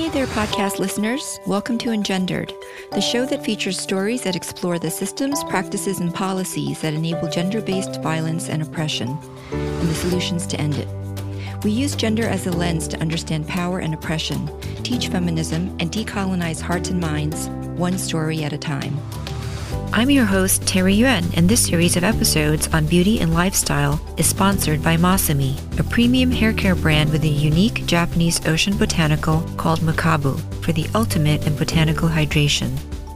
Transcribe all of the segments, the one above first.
Hey there, podcast listeners. Welcome to Engendered, the show that features stories that explore the systems, practices, and policies that enable gender based violence and oppression, and the solutions to end it. We use gender as a lens to understand power and oppression, teach feminism, and decolonize hearts and minds, one story at a time. I'm your host, Terry Yuen, and this series of episodes on beauty and lifestyle is sponsored by Masami, a premium hair care brand with a unique Japanese ocean botanical called Mekabu for the ultimate in botanical hydration.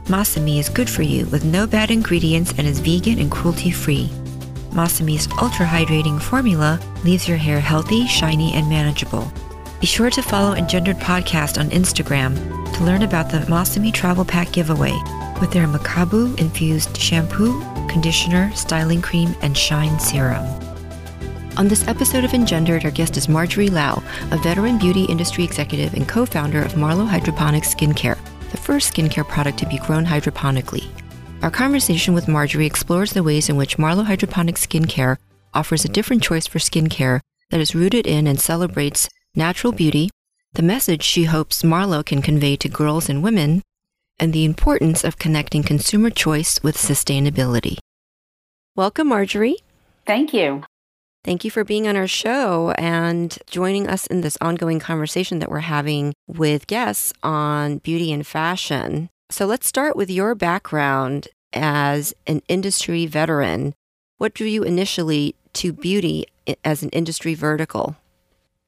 Masami is good for you with no bad ingredients and is vegan and cruelty free. Masami's ultra hydrating formula leaves your hair healthy, shiny, and manageable. Be sure to follow Engendered Podcast on Instagram to learn about the Masami Travel Pack giveaway with their Mekabu infused shampoo, conditioner, styling cream, and shine serum. On this episode of Engendered, our guest is Marjorie Lau, a veteran beauty industry executive and co founder of Marlo Hydroponics Skincare, the first skincare product to be grown hydroponically. Our conversation with Marjorie explores the ways in which Marlo Hydroponics Skincare offers a different choice for skincare that is rooted in and celebrates natural beauty, the message she hopes Marlo can convey to girls and women, and the importance of connecting consumer choice with sustainability. Welcome, Marjorie. Thank you. Thank you for being on our show and joining us in this ongoing conversation that we're having with guests on beauty and fashion. So let's start with your background as an industry veteran. What drew you initially to beauty as an industry vertical?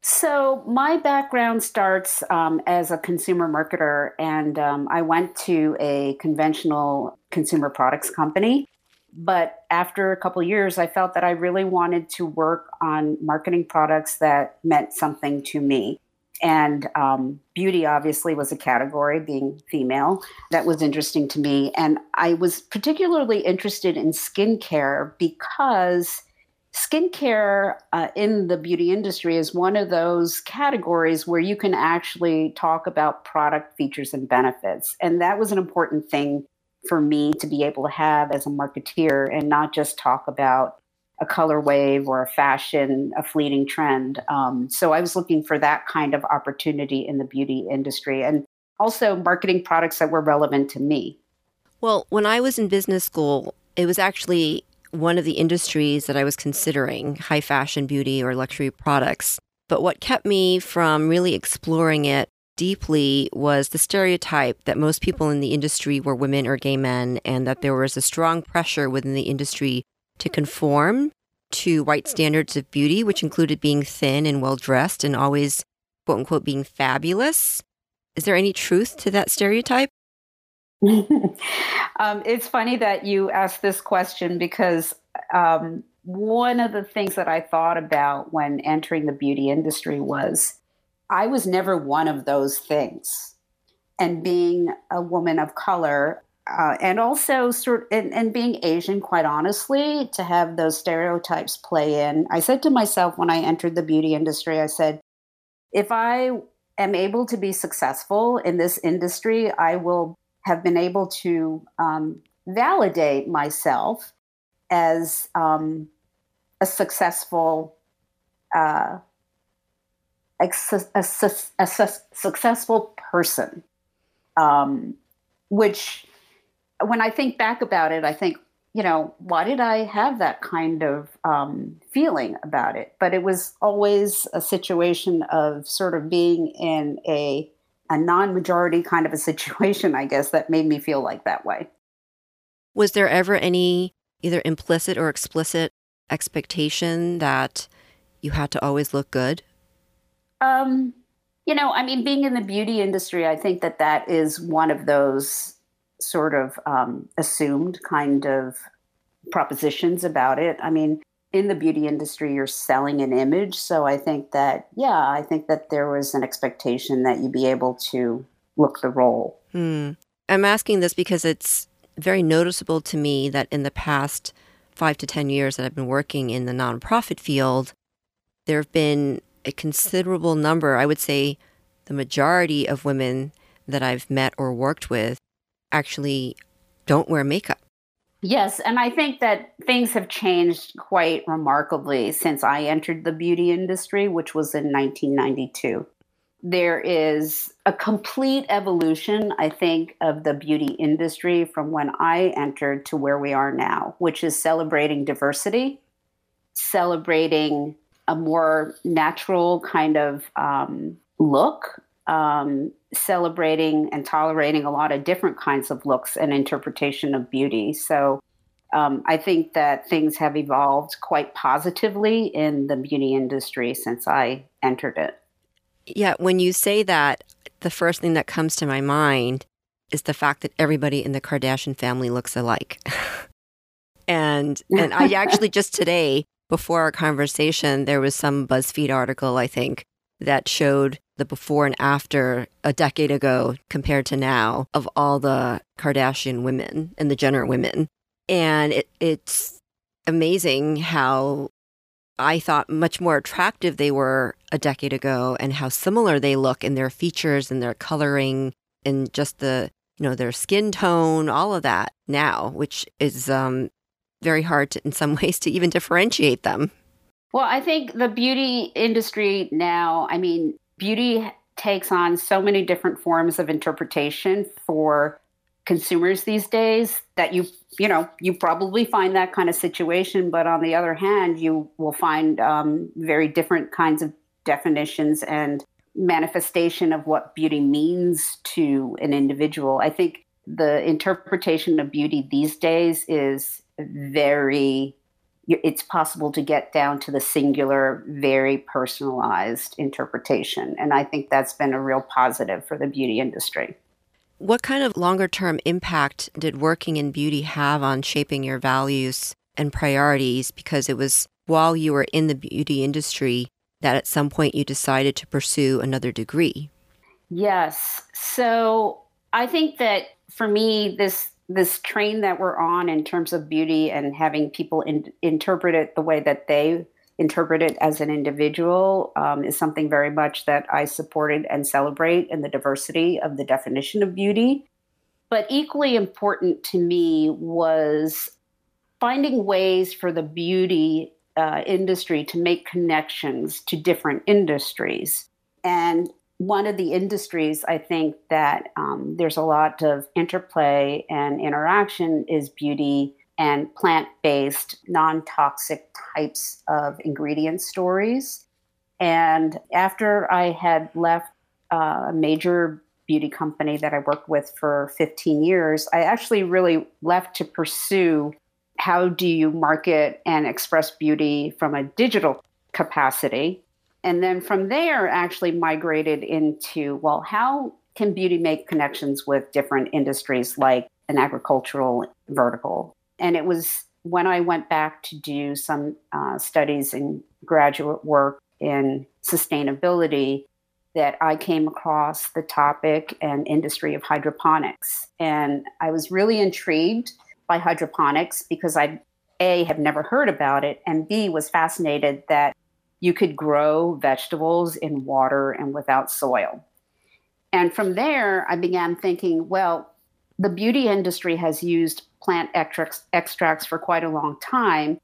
So, my background starts um, as a consumer marketer, and um, I went to a conventional consumer products company. But after a couple years, I felt that I really wanted to work on marketing products that meant something to me. And um, beauty obviously was a category, being female, that was interesting to me. And I was particularly interested in skincare because skincare uh, in the beauty industry is one of those categories where you can actually talk about product features and benefits. And that was an important thing for me to be able to have as a marketeer and not just talk about a color wave or a fashion, a fleeting trend. Um, so I was looking for that kind of opportunity in the beauty industry and also marketing products that were relevant to me. Well, when I was in business school, it was actually one of the industries that I was considering high fashion beauty or luxury products. But what kept me from really exploring it deeply was the stereotype that most people in the industry were women or gay men, and that there was a strong pressure within the industry to conform to white standards of beauty, which included being thin and well dressed and always, quote unquote, being fabulous. Is there any truth to that stereotype? um, it's funny that you asked this question because um, one of the things that I thought about when entering the beauty industry was I was never one of those things. And being a woman of color, uh, and also sort and, and being Asian, quite honestly, to have those stereotypes play in. I said to myself when I entered the beauty industry, I said, if I am able to be successful in this industry, I will have been able to um, validate myself as um, a successful uh, a, a, successful person. Um, which when i think back about it i think you know why did i have that kind of um, feeling about it? But it was always a situation of sort of being in a a non-majority kind of a situation, I guess, that made me feel like that way. Was there ever any either implicit or explicit expectation that you had to always look good? Um, you know, I mean, being in the beauty industry, I think that that is one of those sort of um, assumed kind of propositions about it. I mean, in the beauty industry you're selling an image. So i think that yeah i think that there was an expectation that you'd be able to look the role. Hmm. i'm asking this because it's very noticeable to me that in the past five to ten years that i've been working in the nonprofit field there have been a considerable number i would say the majority of women that i've met or worked with actually don't wear makeup Yes, and I think that things have changed quite remarkably since I entered the beauty industry, which was in 1992. there is a complete evolution, I think, of the beauty industry from when I entered to where we are now, which is celebrating diversity, celebrating a more natural kind of um, look, um, celebrating and tolerating a lot of different kinds of looks and interpretation of beauty. So um, I think that things have evolved quite positively in the beauty industry since I entered it. Yeah, when you say that, the first thing that comes to my mind is the fact that everybody in the Kardashian family looks alike. and and I actually just today before our conversation there was some BuzzFeed article I think that showed the before and after a decade ago compared to now of all the Kardashian women and the Jenner women. And it, it's amazing how I thought much more attractive they were a decade ago and how similar they look in their features and their coloring and just the, you know, their skin tone, all of that now, which is um, very hard to, in some ways to even differentiate them. Well, I think the beauty industry now, I mean, beauty takes on so many different forms of interpretation for consumers these days that you you know you probably find that kind of situation but on the other hand you will find um, very different kinds of definitions and manifestation of what beauty means to an individual. I think the interpretation of beauty these days is very it's possible to get down to the singular, very personalized interpretation. And I think that's been a real positive for the beauty industry. What kind of longer term impact did working in beauty have on shaping your values and priorities? Because it was while you were in the beauty industry that at some point you decided to pursue another degree. Yes. So I think that for me, this this train that we're on in terms of beauty and having people in, interpret it the way that they interpret it as an individual um, is something very much that I supported and celebrate in the diversity of the definition of beauty. But equally important to me was finding ways for the beauty uh, industry to make connections to different industries. And one of the industries I think that um, there's a lot of interplay and interaction is beauty and plant based, non toxic types of ingredient stories. And after I had left uh, a major beauty company that I worked with for 15 years, I actually really left to pursue how do you market and express beauty from a digital capacity and then from there actually migrated into well how can beauty make connections with different industries like an agricultural vertical? And it was when i went back to do some uh, studies and graduate work in sustainability that i came across the topic and industry of hydroponics. And i was really intrigued by hydroponics because i a have never heard about it and b was fascinated that you could grow vegetables in water and without soil. And from there, I began thinking, well, the beauty industry has used plant extracts, for quite a long time.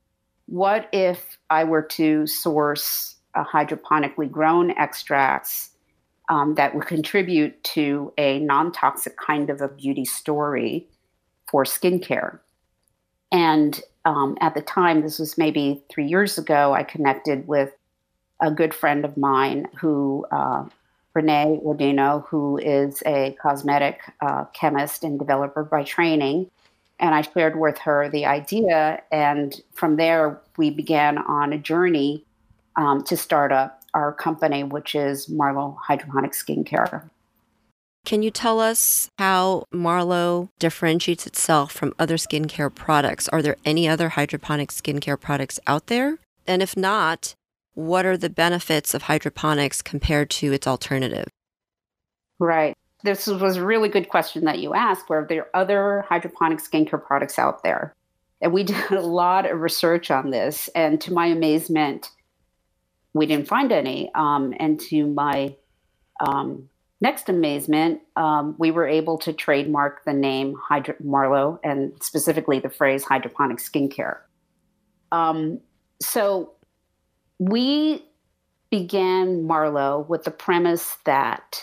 What if I were to source a hydroponically grown extracts um, that would contribute to a non toxic kind of a beauty story for skincare? And um, at the time, this was maybe three years ago, I connected with a good friend of mine who, uh, Renee Rodino, who is a cosmetic uh, chemist and developer by training. And I shared with her the idea. And from there, we began on a journey um, to start up our company, which is Marlo Hydroponic Skincare. Can you tell us how Marlo differentiates itself from other skincare products? Are there any other hydroponic skincare products out there? And if not, what are the benefits of hydroponics compared to its alternative? Right. This was a really good question that you asked. Were there other hydroponic skincare products out there? And we did a lot of research on this. And to my amazement, we didn't find any. Um, and to my um, next amazement, um, we were able to trademark the name Hydro- Marlo and specifically the phrase hydroponic skincare. Um, so we began Marlo with the premise that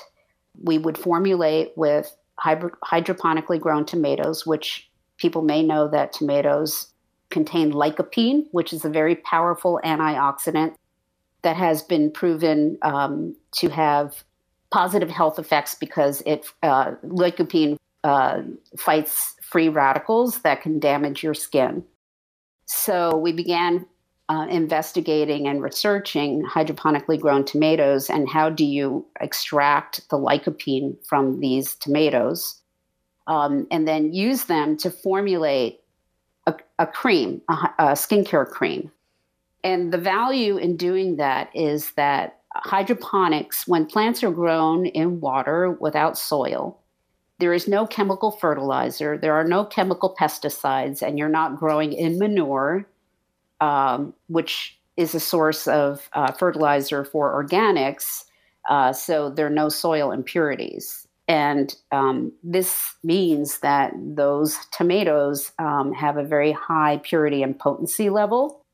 we would formulate with hydroponically grown tomatoes, which people may know that tomatoes contain lycopene, which is a very powerful antioxidant that has been proven um, to have positive health effects because it uh, lycopene uh, fights free radicals that can damage your skin. So we began uh, investigating and researching hydroponically grown tomatoes and how do you extract the lycopene from these tomatoes um, and then use them to formulate a, a cream, a, a skincare cream. And the value in doing that is that hydroponics, when plants are grown in water without soil, there is no chemical fertilizer, there are no chemical pesticides, and you're not growing in manure, um, which is a source of uh, fertilizer for organics. Uh, so there are no soil impurities. And um, this means that those tomatoes um, have a very high purity and potency level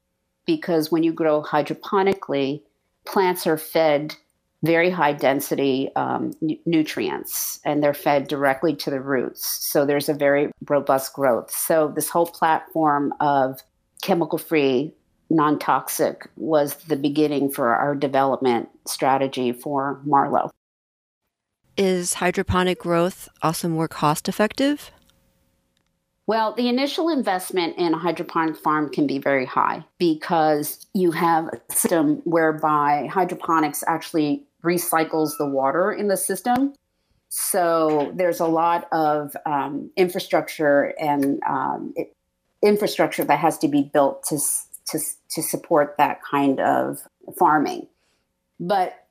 because when you grow hydroponically, plants are fed very high density um, n- nutrients and they're fed directly to the roots. So there's a very robust growth. So, this whole platform of chemical free, non toxic was the beginning for our development strategy for Marlo. Is hydroponic growth also more cost effective? Well, the initial investment in a hydroponic farm can be very high because you have a system whereby hydroponics actually recycles the water in the system. So there's a lot of um, infrastructure and um, it, infrastructure that has to be built to, to, to support that kind of farming. But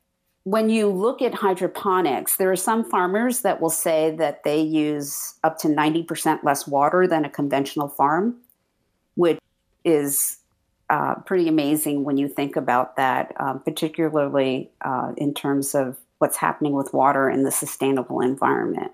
when you look at hydroponics, there are some farmers that will say that they use up to 90% less water than a conventional farm, which is uh, pretty amazing when you think about that, um, particularly uh, in terms of what's happening with water in the sustainable environment.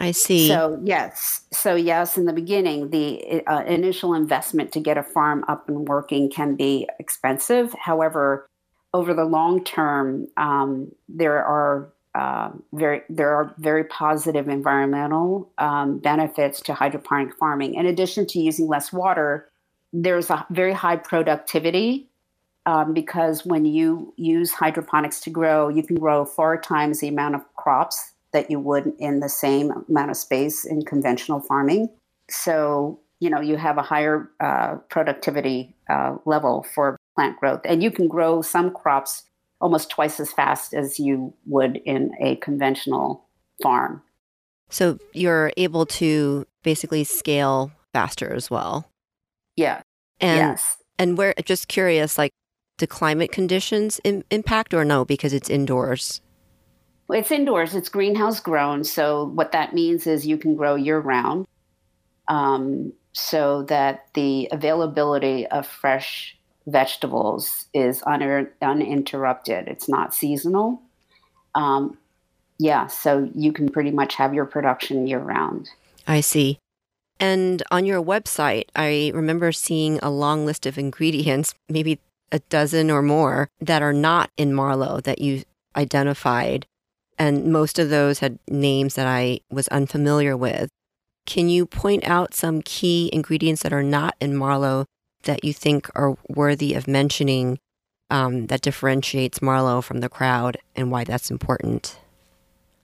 I see. So, yes. So, yes, in the beginning, the uh, initial investment to get a farm up and working can be expensive. However, over the long term, um, there are uh, very there are very positive environmental um, benefits to hydroponic farming. In addition to using less water, there's a very high productivity um, because when you use hydroponics to grow, you can grow four times the amount of crops that you would in the same amount of space in conventional farming. So you know you have a higher uh, productivity uh, level for plant growth. And you can grow some crops almost twice as fast as you would in a conventional farm. So you're able to basically scale faster as well. Yeah. And, yes. And we're just curious, like, do climate conditions Im- impact or no because it's indoors? It's indoors. It's greenhouse grown. So what that means is you can grow year round, um, so that the availability of fresh vegetables is un- uninterrupted. It's not seasonal. Um, yeah, so you can pretty much have your production year round. I see. And on your website, I remember seeing a long list of ingredients, maybe a dozen or more, that are not in Marlo that you identified. And most of those had names that I was unfamiliar with. Can you point out some key ingredients that are not in Marlo that you think are worthy of mentioning um, that differentiates Marlo from the crowd and why that's important?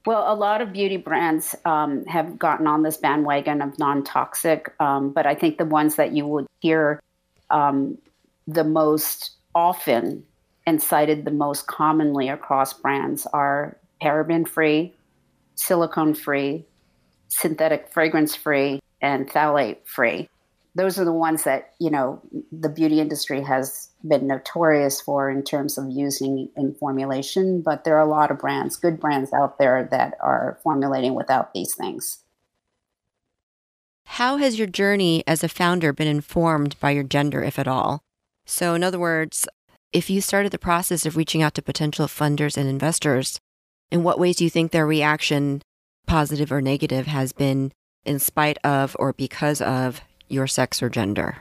Well, a lot of beauty brands um, have gotten on this bandwagon of non toxic, um, but I think the ones that you would hear um, the most often and cited the most commonly across brands are paraben free, silicone free, synthetic fragrance free, and phthalate free those are the ones that you know the beauty industry has been notorious for in terms of using in formulation but there are a lot of brands good brands out there that are formulating without these things. How has your journey as a founder been informed by your gender if at all? So in other words if you started the process of reaching out to potential funders and investors in what ways do you think their reaction positive or negative has been in spite of or because of your sex or gender?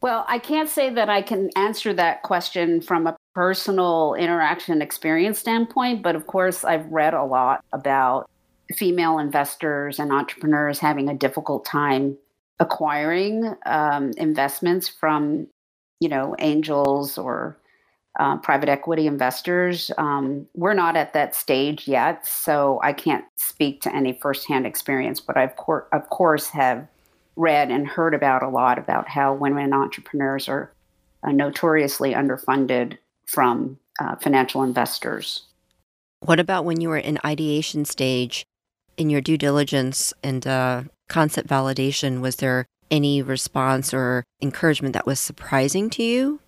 Well, I can't say that I can answer that question from a personal interaction experience standpoint, but of course, I've read a lot about female investors and entrepreneurs having a difficult time acquiring um, investments from, you know, angels or uh, private equity investors. Um, we're not at that stage yet, so I can't speak to any firsthand experience. But I've cor- of course have read and heard about a lot about how women entrepreneurs are uh, notoriously underfunded from uh, financial investors. What about when you were in ideation stage in your due diligence and uh, concept validation? Was there any response or encouragement that was surprising to you?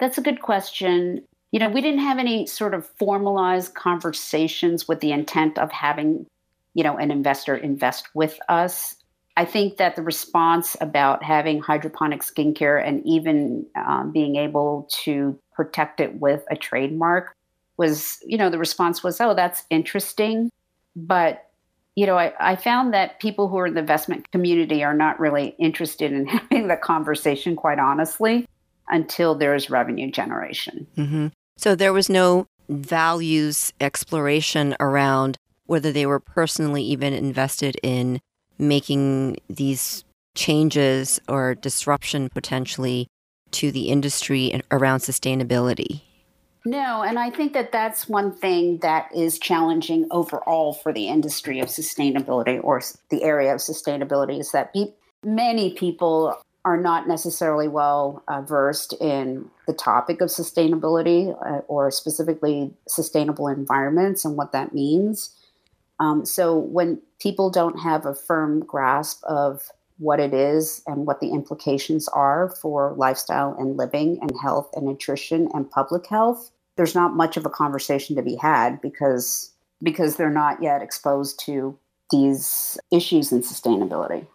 That's a good question. You know, we didn't have any sort of formalized conversations with the intent of having, you know, an investor invest with us. I think that the response about having hydroponic skincare and even um, being able to protect it with a trademark was, you know, the response was, oh, that's interesting. But, you know, I, I found that people who are in the investment community are not really interested in having the conversation, quite honestly, until there's revenue generation. Mm-hmm. So there was no values exploration around whether they were personally even invested in making these changes or disruption potentially to the industry around sustainability? No, and I think that that's one thing that is challenging overall for the industry of sustainability or the area of sustainability is that be- many people are not necessarily well uh, versed in the topic of sustainability uh, or specifically sustainable environments and what that means. Um, so when people don't have a firm grasp of what it is and what the implications are for lifestyle and living and health and nutrition and public health, there's not much of a conversation to be had because because they're not yet exposed to these issues in sustainability.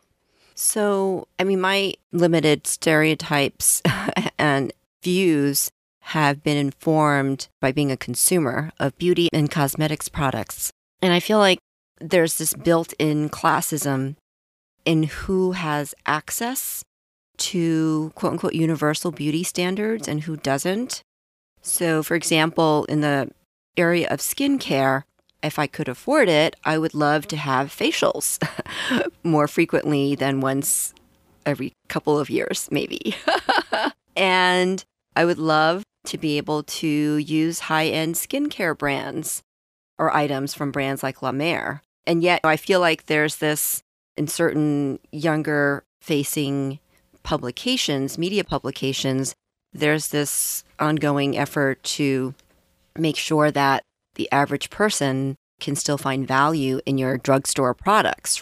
So, I mean, my limited stereotypes and views have been informed by being a consumer of beauty and cosmetics products. And I feel like there's this built in classism in who has access to quote unquote universal beauty standards and who doesn't. So, for example, in the area of skincare, if I could afford it, I would love to have facials more frequently than once every couple of years, maybe. and I would love to be able to use high end skincare brands or items from brands like La Mer. And yet, I feel like there's this in certain younger facing publications, media publications, there's this ongoing effort to make sure that the average person can still find value in your drugstore products.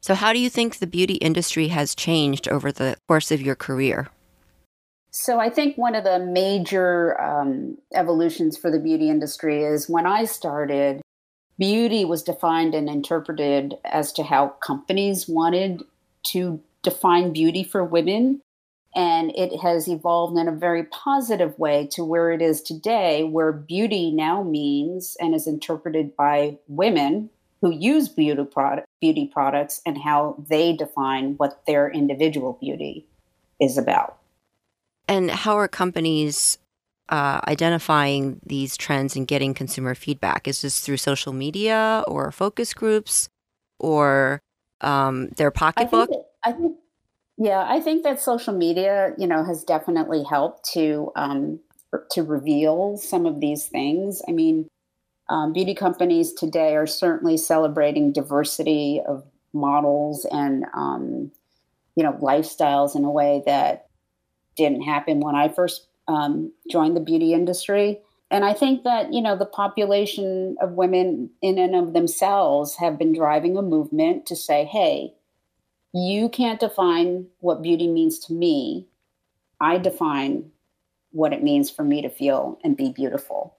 So, how do you think the beauty industry has changed over the course of your career? So, I think one of the major um, evolutions for the beauty industry is when I started, beauty was defined and interpreted as to how companies wanted to define beauty for women. And it has evolved in a very positive way to where it is today, where beauty now means and is interpreted by women who use beauty, product, beauty products and how they define what their individual beauty is about. And how are companies uh, identifying these trends and getting consumer feedback? Is this through social media or focus groups or um, their pocketbook? I think, that, I think, yeah, I think that social media, you know, has definitely helped to um, to reveal some of these things. I mean, um, beauty companies today are certainly celebrating diversity of models and um, you know lifestyles in a way that didn't happen when I first um, joined the beauty industry. And I think that, you know, the population of women in and of themselves have been driving a movement to say, hey, you can't define what beauty means to me. I define what it means for me to feel and be beautiful.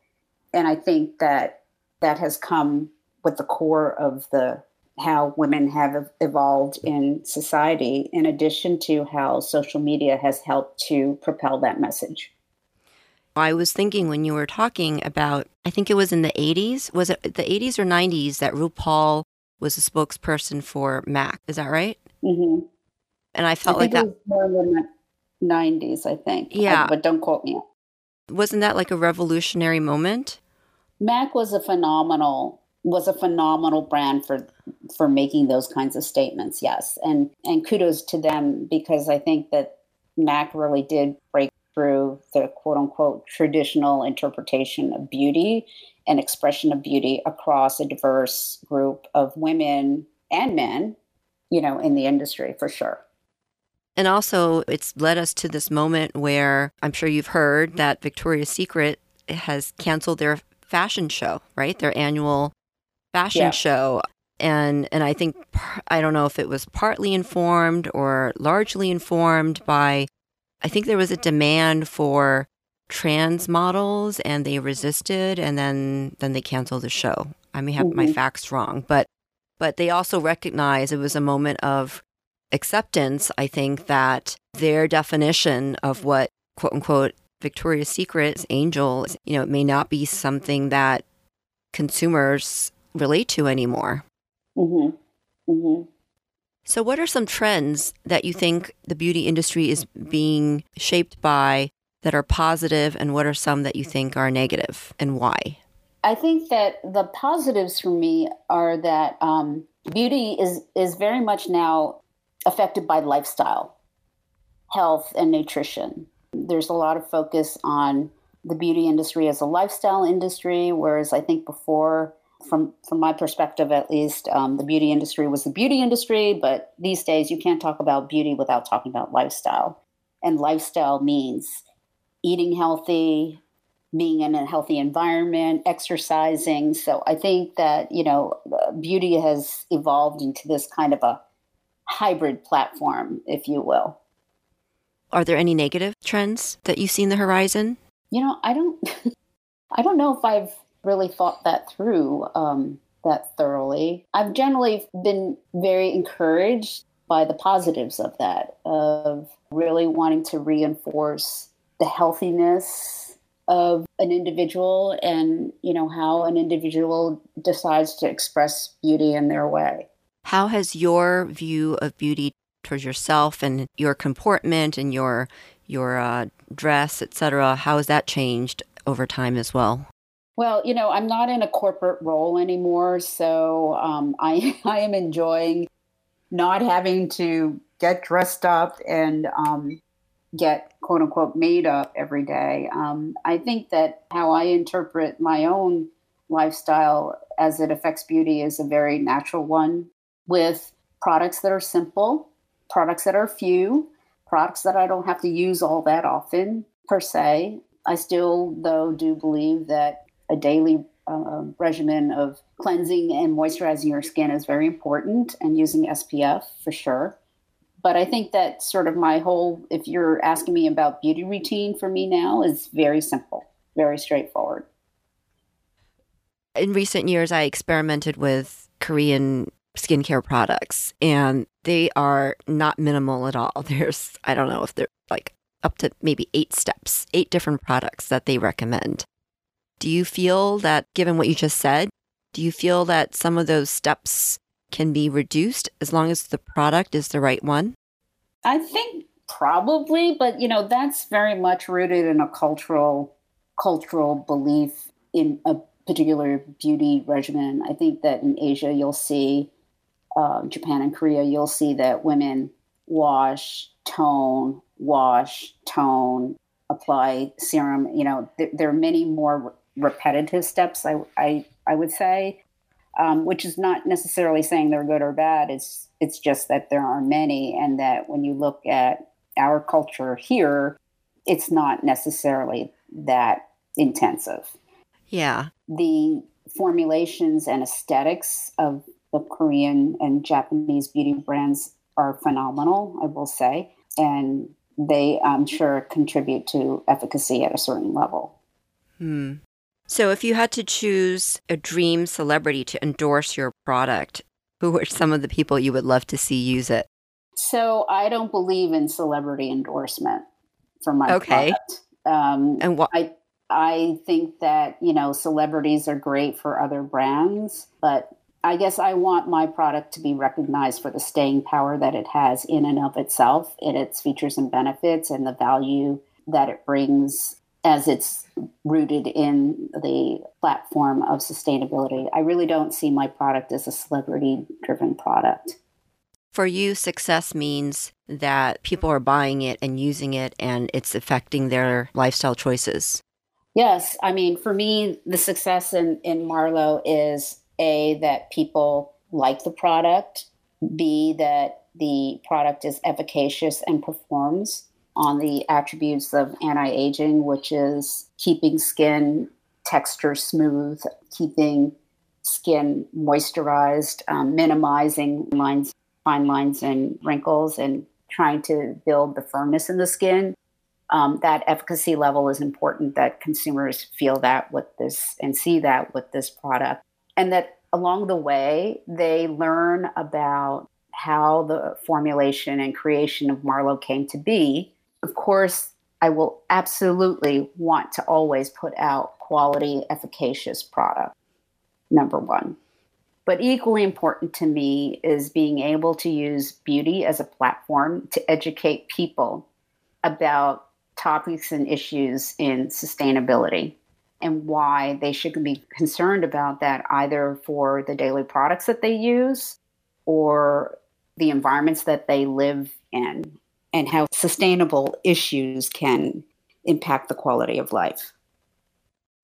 And I think that that has come with the core of the how women have evolved in society in addition to how social media has helped to propel that message. I was thinking when you were talking about, I think it was in the 80s. Was it the 80s or 90s that RuPaul was a spokesperson for MAC? Is that right? Mm-hmm. And I felt I like that. 90s, I think. Yeah. I, but don't quote me. Wasn't that like a revolutionary moment? Mac was a phenomenal was a phenomenal brand for for making those kinds of statements. Yes, and and kudos to them because I think that Mac really did break through the quote unquote traditional interpretation of beauty and expression of beauty across a diverse group of women and men, you know, in the industry for sure. And also, it's led us to this moment where I'm sure you've heard that Victoria's Secret has canceled their fashion show, right? Their annual fashion yeah. show. And and I think I don't know if it was partly informed or largely informed by I think there was a demand for trans models and they resisted and then then they canceled the show. I may have mm-hmm. my facts wrong, but but they also recognize it was a moment of acceptance, I think that their definition of what quote unquote Victoria's Secret's angel, you know, it may not be something that consumers relate to anymore. Mm-hmm. Mm-hmm. So, what are some trends that you think the beauty industry is being shaped by that are positive, and what are some that you think are negative, and why? I think that the positives for me are that um, beauty is is very much now affected by lifestyle, health, and nutrition. There's a lot of focus on the beauty industry as a lifestyle industry, whereas I think before from from my perspective at least um, the beauty industry was the beauty industry but these days you can't talk about beauty without talking about lifestyle and lifestyle means eating healthy being in a healthy environment exercising. So i think that you know beauty has evolved into this kind of a hybrid platform if you will. Are there any negative trends that you see in the horizon? You know i don't i don't know if i've really thought that through um, that thoroughly. I've generally been very encouraged by the positives of that, of really wanting to reinforce the healthiness of an individual and you know how an individual decides to express beauty in their way. How has your view of beauty towards yourself and your comportment and your your uh, dress etc how has that changed over time as well? Well, you know, I'm not in a corporate role anymore, so um, I I am enjoying not having to get dressed up and um, get quote unquote made up every day. Um, I think that how I interpret my own lifestyle as it affects beauty is a very natural one with products that are simple, products that are few, products that I don't have to use all that often per se. I still, though, do believe that a daily uh, regimen of cleansing and moisturizing your skin is very important and using SPF for sure. But I think that sort of my whole, if you're asking me about beauty routine for me now, is very simple, very straightforward. In recent years, I experimented with Korean skincare products, and they are not minimal at all. There's, I don't know if they're like up to maybe eight steps, eight different products that they recommend. Do you feel that, given what you just said, do you feel that some of those steps can be reduced as long as the product is the right one? I think probably, but you know, that's very much rooted in a cultural cultural belief in a particular beauty regimen. I think that in Asia, you'll see, uh, Japan and Korea, you'll see that women wash, tone, wash, tone, apply serum. You know, th- there are many more repetitive steps, I, I, I would say, um, which is not necessarily saying they're good or bad. It's, it's just that there are many, and that when you look at our culture here, it's not necessarily that intensive. Yeah. The formulations and aesthetics of the Korean and Japanese beauty brands are phenomenal, I will say. And they, I'm sure, contribute to efficacy at a certain level. Hmm. So, if you had to choose a dream celebrity to endorse your product, who are some of the people you would love to see use it? So, I don't believe in celebrity endorsement for my okay. product. Um, and what? I I think that you know celebrities are great for other brands, but I guess I want my product to be recognized for the staying power that it has in and of itself, in its features and benefits, and the value that it brings as it's rooted in the platform of sustainability. I really don't see my product as a celebrity driven product. For you, success means that people are buying it and using it and it's affecting their lifestyle choices. Yes. I mean, for me, the success in, in Marlo is A, that people like the product, B, that the product is efficacious and performs on the attributes of anti aging, which is keeping skin texture smooth, keeping skin moisturized, um, minimizing lines, fine lines and wrinkles, and trying to build the firmness in the skin. Um, that efficacy level is important that consumers feel that with this and see that with this product. And that along the way, they learn about how the formulation and creation of Marlo came to be of course, I will absolutely want to always put out quality, efficacious product, number one. But equally important to me is being able to use beauty as a platform to educate people about topics and issues in sustainability and why they should be concerned about that either for the daily products that they use or the environments that they live in and how sustainable issues can impact the quality of life.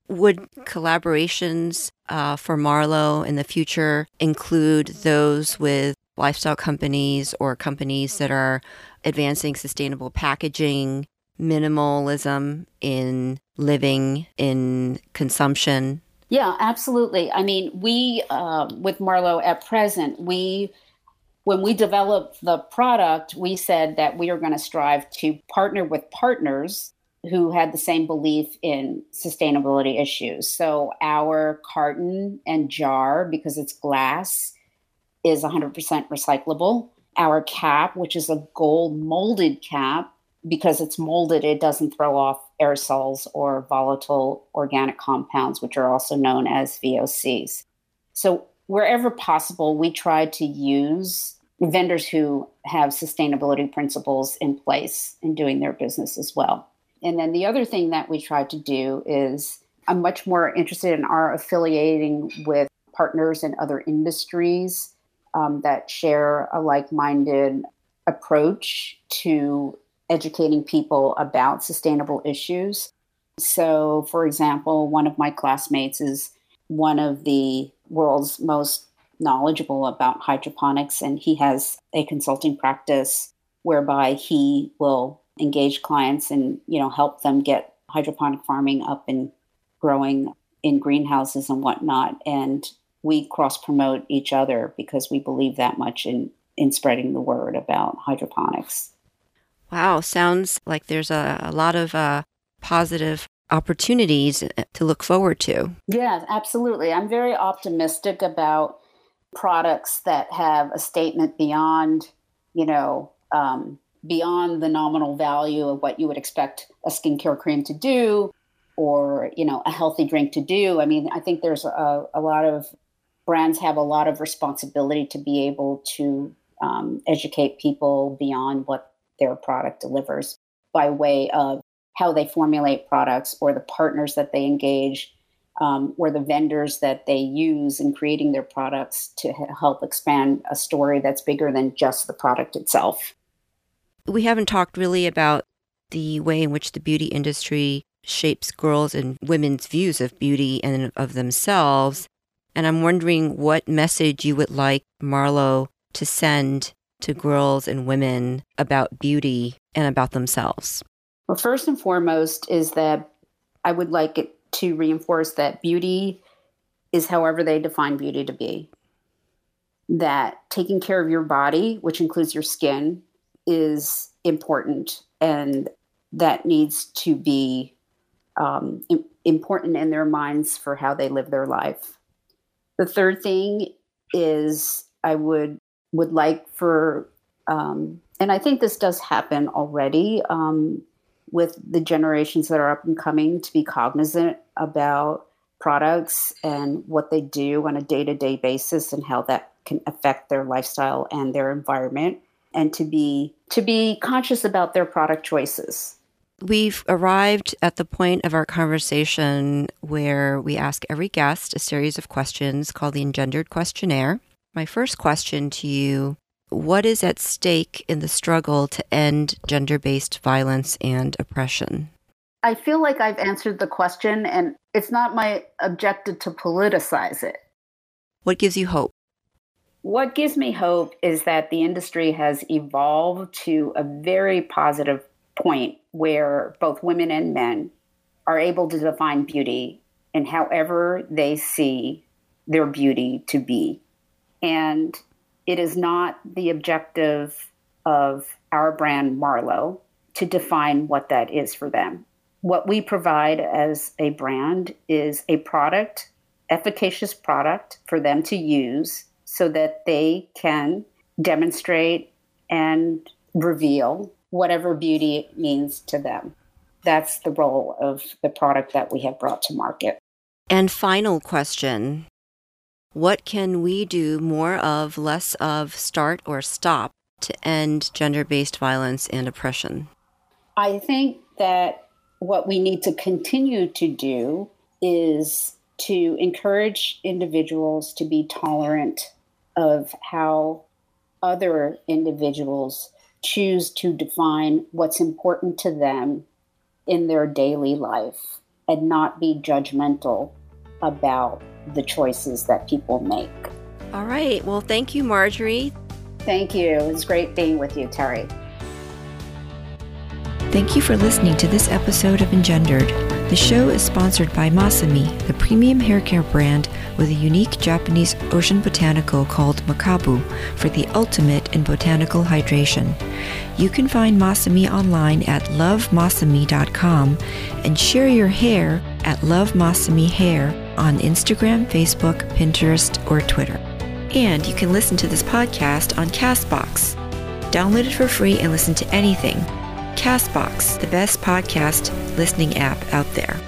Would collaborations uh, for Marlo in the future include those with lifestyle companies or companies that are advancing sustainable packaging, minimalism in living, in consumption? Yeah, absolutely. I mean, we, uh, with Marlo at present, we when we developed the product, we said that we are going to strive to partner with partners who had the same belief in sustainability issues. So our carton and jar, because it's glass, is 100% recyclable. Our cap, which is a gold molded cap, because it's molded, it doesn't throw off aerosols or volatile organic compounds, which are also known as VOCs. So wherever possible, we try to use vendors who have sustainability principles in place in doing their business as well. And then the other thing that we try to do is I'm much more interested in our affiliating with partners in other industries um, that share a like minded approach to educating people about sustainable issues. So, for example, one of my classmates is one of the world's most knowledgeable about hydroponics, and he has a consulting practice whereby he will engage clients and you know help them get hydroponic farming up and growing in greenhouses and whatnot. And we cross promote each other because we believe that much in in spreading the word about hydroponics. Wow, sounds like there's a, a lot of uh, positive opportunities to look forward to. Yeah, absolutely. I'm very optimistic about products that have a statement beyond, you know, um, beyond the nominal value of what you would expect a skincare cream to do or, you know, a healthy drink to do. I mean, I think there's a, a lot of brands have a lot of responsibility to be able to um, educate people beyond what their product delivers by way of how they formulate products or the partners that they engage um, or the vendors that they use in creating their products to help expand a story that's bigger than just the product itself. We haven't talked really about the way in which the beauty industry shapes girls' and women's views of beauty and of themselves. And I'm wondering what message you would like Marlo to send to girls and women about beauty and about themselves. Well, first and foremost is that I would like it to reinforce that beauty is however they define beauty to be. That taking care of your body, which includes your skin, is important and that needs to be um, important in their minds for how they live their life. The third thing is I would would like for, um, and I think this does happen already. Um, with the generations that are up and coming to be cognizant about products and what they do on a day to day basis and how that can affect their lifestyle and their environment and to be to be conscious about their product choices. We've arrived at the point of our conversation where we ask every guest a series of questions called the Engendered Questionnaire. My first question to you What is at stake in the struggle to end gender based violence and oppression? I feel like I've answered the question, and it's not my objective to politicize it. What gives you hope? What gives me hope is that the industry has evolved to a very positive point where both women and men are able to define beauty in however they see their beauty to be. And it is not the objective of our brand, Marlo, to define what that is for them. What we provide as a brand is a product, efficacious product for them to use so that they can demonstrate and reveal whatever beauty means to them. That's the role of the product that we have brought to market. And final question What can we do more of, less of, start or stop to end gender based violence and oppression? I think that what we need to continue to do is to encourage individuals to be tolerant of how other individuals choose to define what's important to them in their daily life and not be judgmental about the choices that people make. All right. Well, thank you, Marjorie. Thank you. It's great being with you, Terry. Thank you for listening to this episode of Engendered. The show is sponsored by Masami, the premium hair care brand with a unique Japanese ocean botanical called Mekabu for the ultimate in botanical hydration. You can find Masami online at lovemasami.com and share your hair at Love Masami Hair on Instagram, Facebook, Pinterest, or Twitter. And you can listen to this podcast on Castbox. Download it for free and listen to anything Castbox, the best podcast listening app out there.